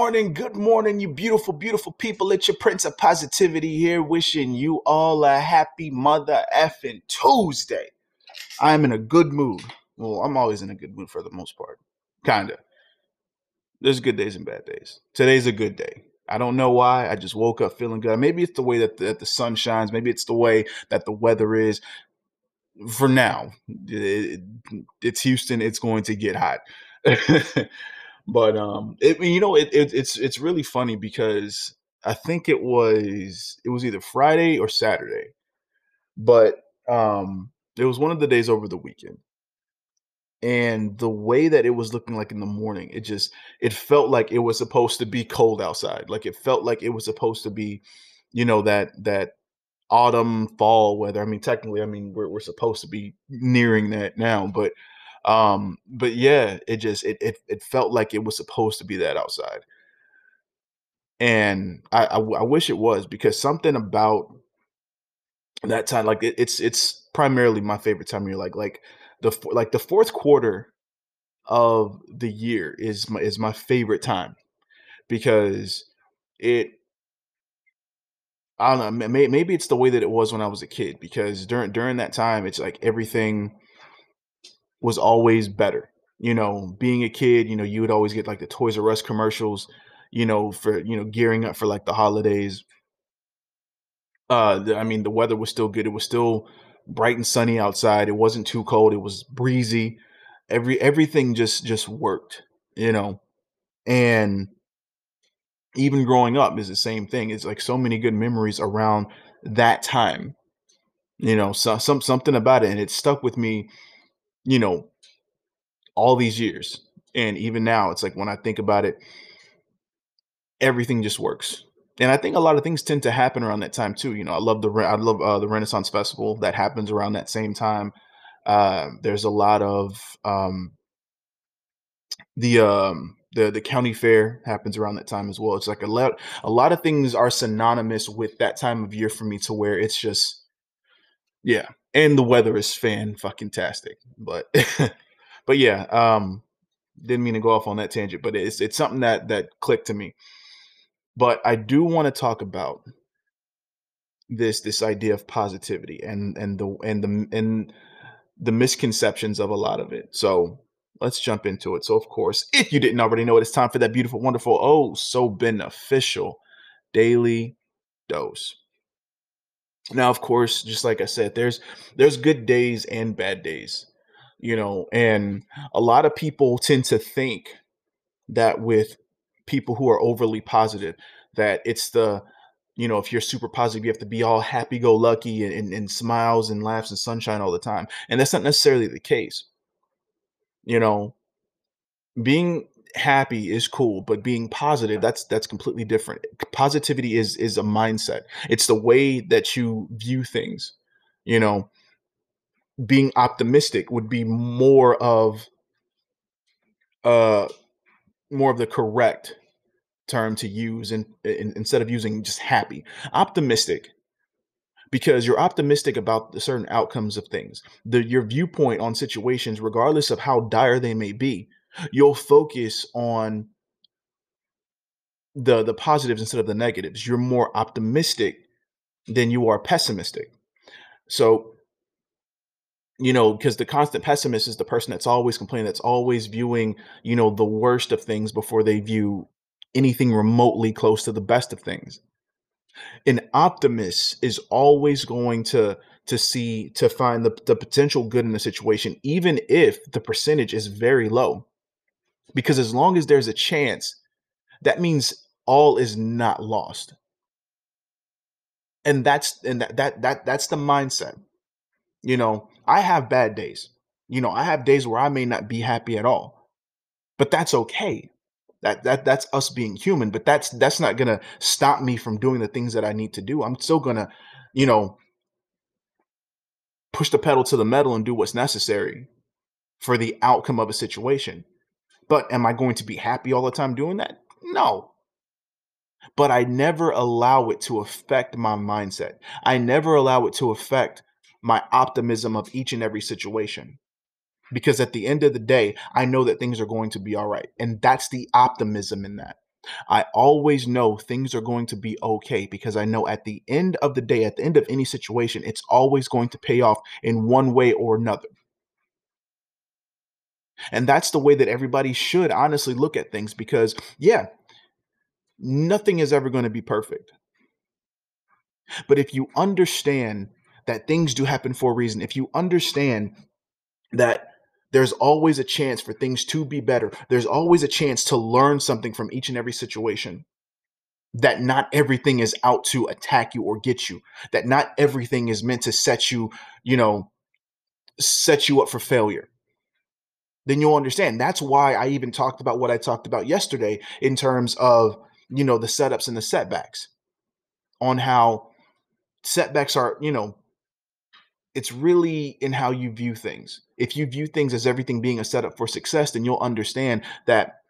morning, good morning, you beautiful, beautiful people. It's your Prince of Positivity here, wishing you all a happy mother effing Tuesday. I'm in a good mood. Well, I'm always in a good mood for the most part. Kinda. There's good days and bad days. Today's a good day. I don't know why. I just woke up feeling good. Maybe it's the way that the, that the sun shines. Maybe it's the way that the weather is. For now, it, it's Houston. It's going to get hot. But um, it, you know, it, it, it's it's really funny because I think it was it was either Friday or Saturday, but um, it was one of the days over the weekend, and the way that it was looking like in the morning, it just it felt like it was supposed to be cold outside. Like it felt like it was supposed to be, you know, that that autumn fall weather. I mean, technically, I mean we're we're supposed to be nearing that now, but um, but yeah, it just it, it it felt like it was supposed to be that outside. And I, I, I wish it was because something about that time, like it, it's it's primarily my favorite time year. Like like the like the fourth quarter of the year is my is my favorite time because it I don't know. Maybe it's the way that it was when I was a kid because during during that time, it's like everything was always better. You know, being a kid, you know, you would always get like the Toys R Us commercials, you know, for you know gearing up for like the holidays. Uh, the, I mean, the weather was still good. It was still bright and sunny outside. It wasn't too cold. It was breezy. Every everything just just worked, you know. And even growing up is the same thing. It's like so many good memories around that time. You know, so, some something about it, and it stuck with me you know, all these years. And even now, it's like when I think about it, everything just works. And I think a lot of things tend to happen around that time too. You know, I love the I love uh, the Renaissance Festival that happens around that same time. Uh, there's a lot of um, the um, the the county fair happens around that time as well. It's like a lot a lot of things are synonymous with that time of year for me to where it's just yeah, and the weather is fan fucking tastic. But but yeah, um, didn't mean to go off on that tangent, but it's it's something that that clicked to me. But I do want to talk about this this idea of positivity and and the and the and the misconceptions of a lot of it. So let's jump into it. So of course, if you didn't already know it, it's time for that beautiful, wonderful, oh so beneficial daily dose. Now, of course, just like I said, there's there's good days and bad days, you know, and a lot of people tend to think that with people who are overly positive, that it's the you know, if you're super positive, you have to be all happy go lucky and, and, and smiles and laughs and sunshine all the time. And that's not necessarily the case. You know, being happy is cool but being positive that's that's completely different. Positivity is is a mindset. It's the way that you view things you know? Being optimistic would be more of uh more of the correct term to use and in, instead of using just happy. Optimistic because you're optimistic about the certain outcomes of things. The your viewpoint on situations regardless of how dire they may be you'll focus on the the positives instead of the negatives. You're more optimistic than you are pessimistic. So, you know, because the constant pessimist is the person that's always complaining, that's always viewing, you know, the worst of things before they view anything remotely close to the best of things. An optimist is always going to to see to find the, the potential good in the situation, even if the percentage is very low because as long as there's a chance, that means all is not lost. And that's and that that, that that's the mindset. You know, I have bad days. You know, I have days where I may not be happy at all. But that's okay. That that that's us being human, but that's that's not going to stop me from doing the things that I need to do. I'm still going to, you know, push the pedal to the metal and do what's necessary for the outcome of a situation. But am I going to be happy all the time doing that? No. But I never allow it to affect my mindset. I never allow it to affect my optimism of each and every situation. Because at the end of the day, I know that things are going to be all right. And that's the optimism in that. I always know things are going to be okay because I know at the end of the day, at the end of any situation, it's always going to pay off in one way or another. And that's the way that everybody should honestly look at things because, yeah, nothing is ever going to be perfect. But if you understand that things do happen for a reason, if you understand that there's always a chance for things to be better, there's always a chance to learn something from each and every situation. That not everything is out to attack you or get you, that not everything is meant to set you, you know, set you up for failure then you'll understand. That's why I even talked about what I talked about yesterday in terms of, you know, the setups and the setbacks on how setbacks are, you know, it's really in how you view things. If you view things as everything being a setup for success, then you'll understand that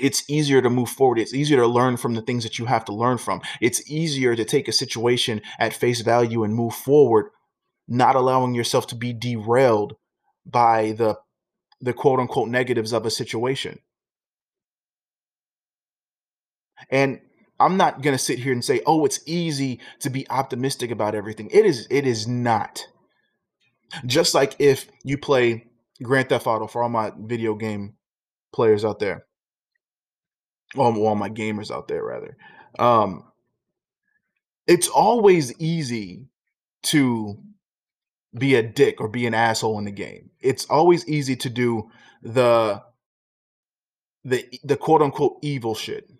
it's easier to move forward. It's easier to learn from the things that you have to learn from. It's easier to take a situation at face value and move forward, not allowing yourself to be derailed by the the quote unquote negatives of a situation. And I'm not going to sit here and say, "Oh, it's easy to be optimistic about everything." It is it is not. Just like if you play Grand Theft Auto for all my video game players out there, all, all my gamers out there rather. Um it's always easy to be a dick or be an asshole in the game. It's always easy to do the the the quote unquote evil shit.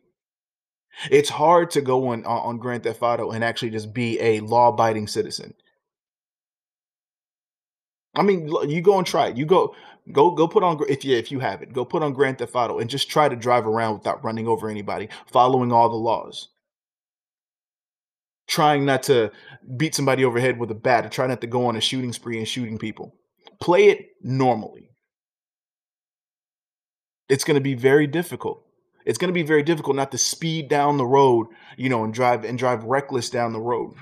It's hard to go on on Grand Theft Auto and actually just be a law abiding citizen. I mean, you go and try it. You go go go put on if you if you have it, go put on Grand Theft Auto and just try to drive around without running over anybody, following all the laws trying not to beat somebody overhead with a bat or try not to go on a shooting spree and shooting people. Play it normally. It's going to be very difficult. It's going to be very difficult not to speed down the road, you know, and drive and drive reckless down the road.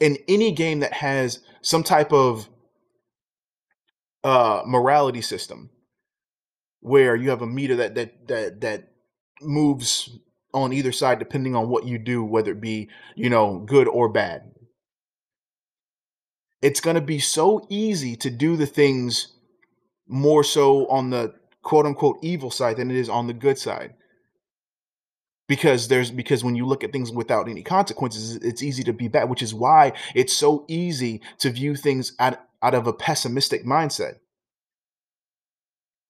In any game that has some type of uh morality system where you have a meter that that that that moves on either side depending on what you do whether it be you know good or bad. It's going to be so easy to do the things more so on the quote unquote evil side than it is on the good side. Because there's because when you look at things without any consequences it's easy to be bad which is why it's so easy to view things out, out of a pessimistic mindset.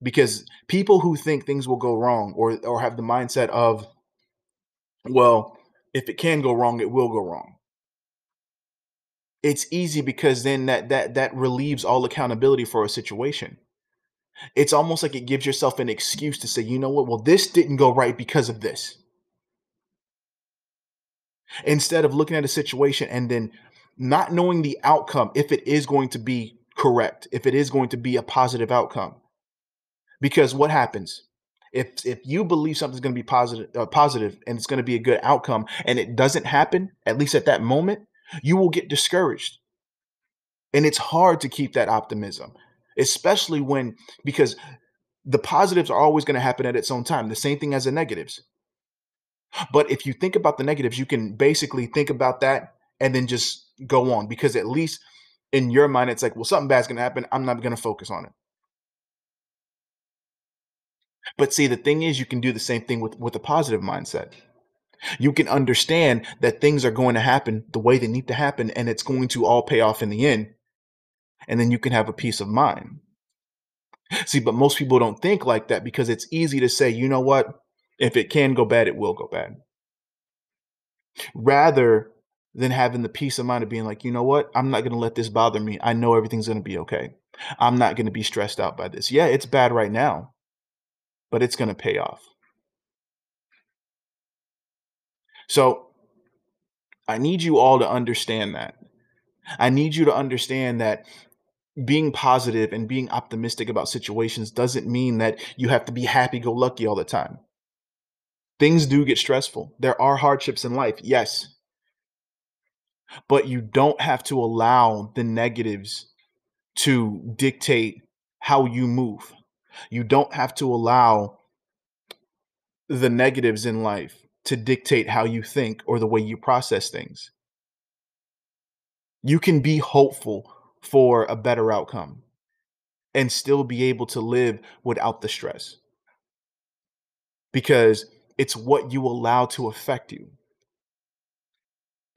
Because people who think things will go wrong or or have the mindset of well, if it can go wrong, it will go wrong. It's easy because then that that that relieves all accountability for a situation. It's almost like it gives yourself an excuse to say, you know what, well, this didn't go right because of this. Instead of looking at a situation and then not knowing the outcome, if it is going to be correct, if it is going to be a positive outcome. Because what happens? If if you believe something's going to be positive uh, positive and it's going to be a good outcome and it doesn't happen at least at that moment you will get discouraged. And it's hard to keep that optimism especially when because the positives are always going to happen at its own time the same thing as the negatives. But if you think about the negatives you can basically think about that and then just go on because at least in your mind it's like well something bad's going to happen. I'm not going to focus on it but see, the thing is, you can do the same thing with, with a positive mindset. You can understand that things are going to happen the way they need to happen, and it's going to all pay off in the end. And then you can have a peace of mind. See, but most people don't think like that because it's easy to say, you know what? If it can go bad, it will go bad. Rather than having the peace of mind of being like, you know what? I'm not going to let this bother me. I know everything's going to be okay. I'm not going to be stressed out by this. Yeah, it's bad right now but it's going to pay off. So I need you all to understand that. I need you to understand that being positive and being optimistic about situations doesn't mean that you have to be happy go lucky all the time. Things do get stressful. There are hardships in life, yes. But you don't have to allow the negatives to dictate how you move. You don't have to allow the negatives in life to dictate how you think or the way you process things. You can be hopeful for a better outcome and still be able to live without the stress because it's what you allow to affect you.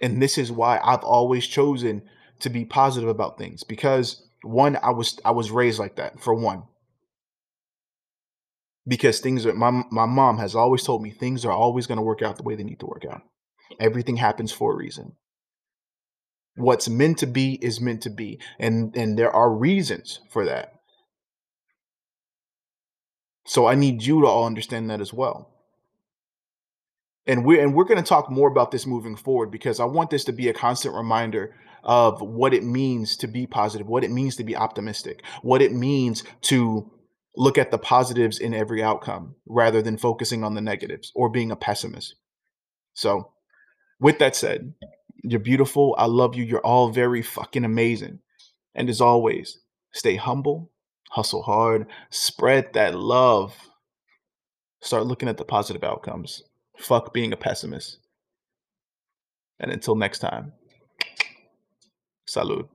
And this is why I've always chosen to be positive about things because one I was I was raised like that for one. Because things are my my mom has always told me things are always going to work out the way they need to work out. Everything happens for a reason. What's meant to be is meant to be and and there are reasons for that. So I need you to all understand that as well. And we're and we're going to talk more about this moving forward because I want this to be a constant reminder of what it means to be positive, what it means to be optimistic, what it means to look at the positives in every outcome rather than focusing on the negatives or being a pessimist. So, with that said, you're beautiful. I love you. You're all very fucking amazing. And as always, stay humble, hustle hard, spread that love. Start looking at the positive outcomes. Fuck being a pessimist. And until next time, salud.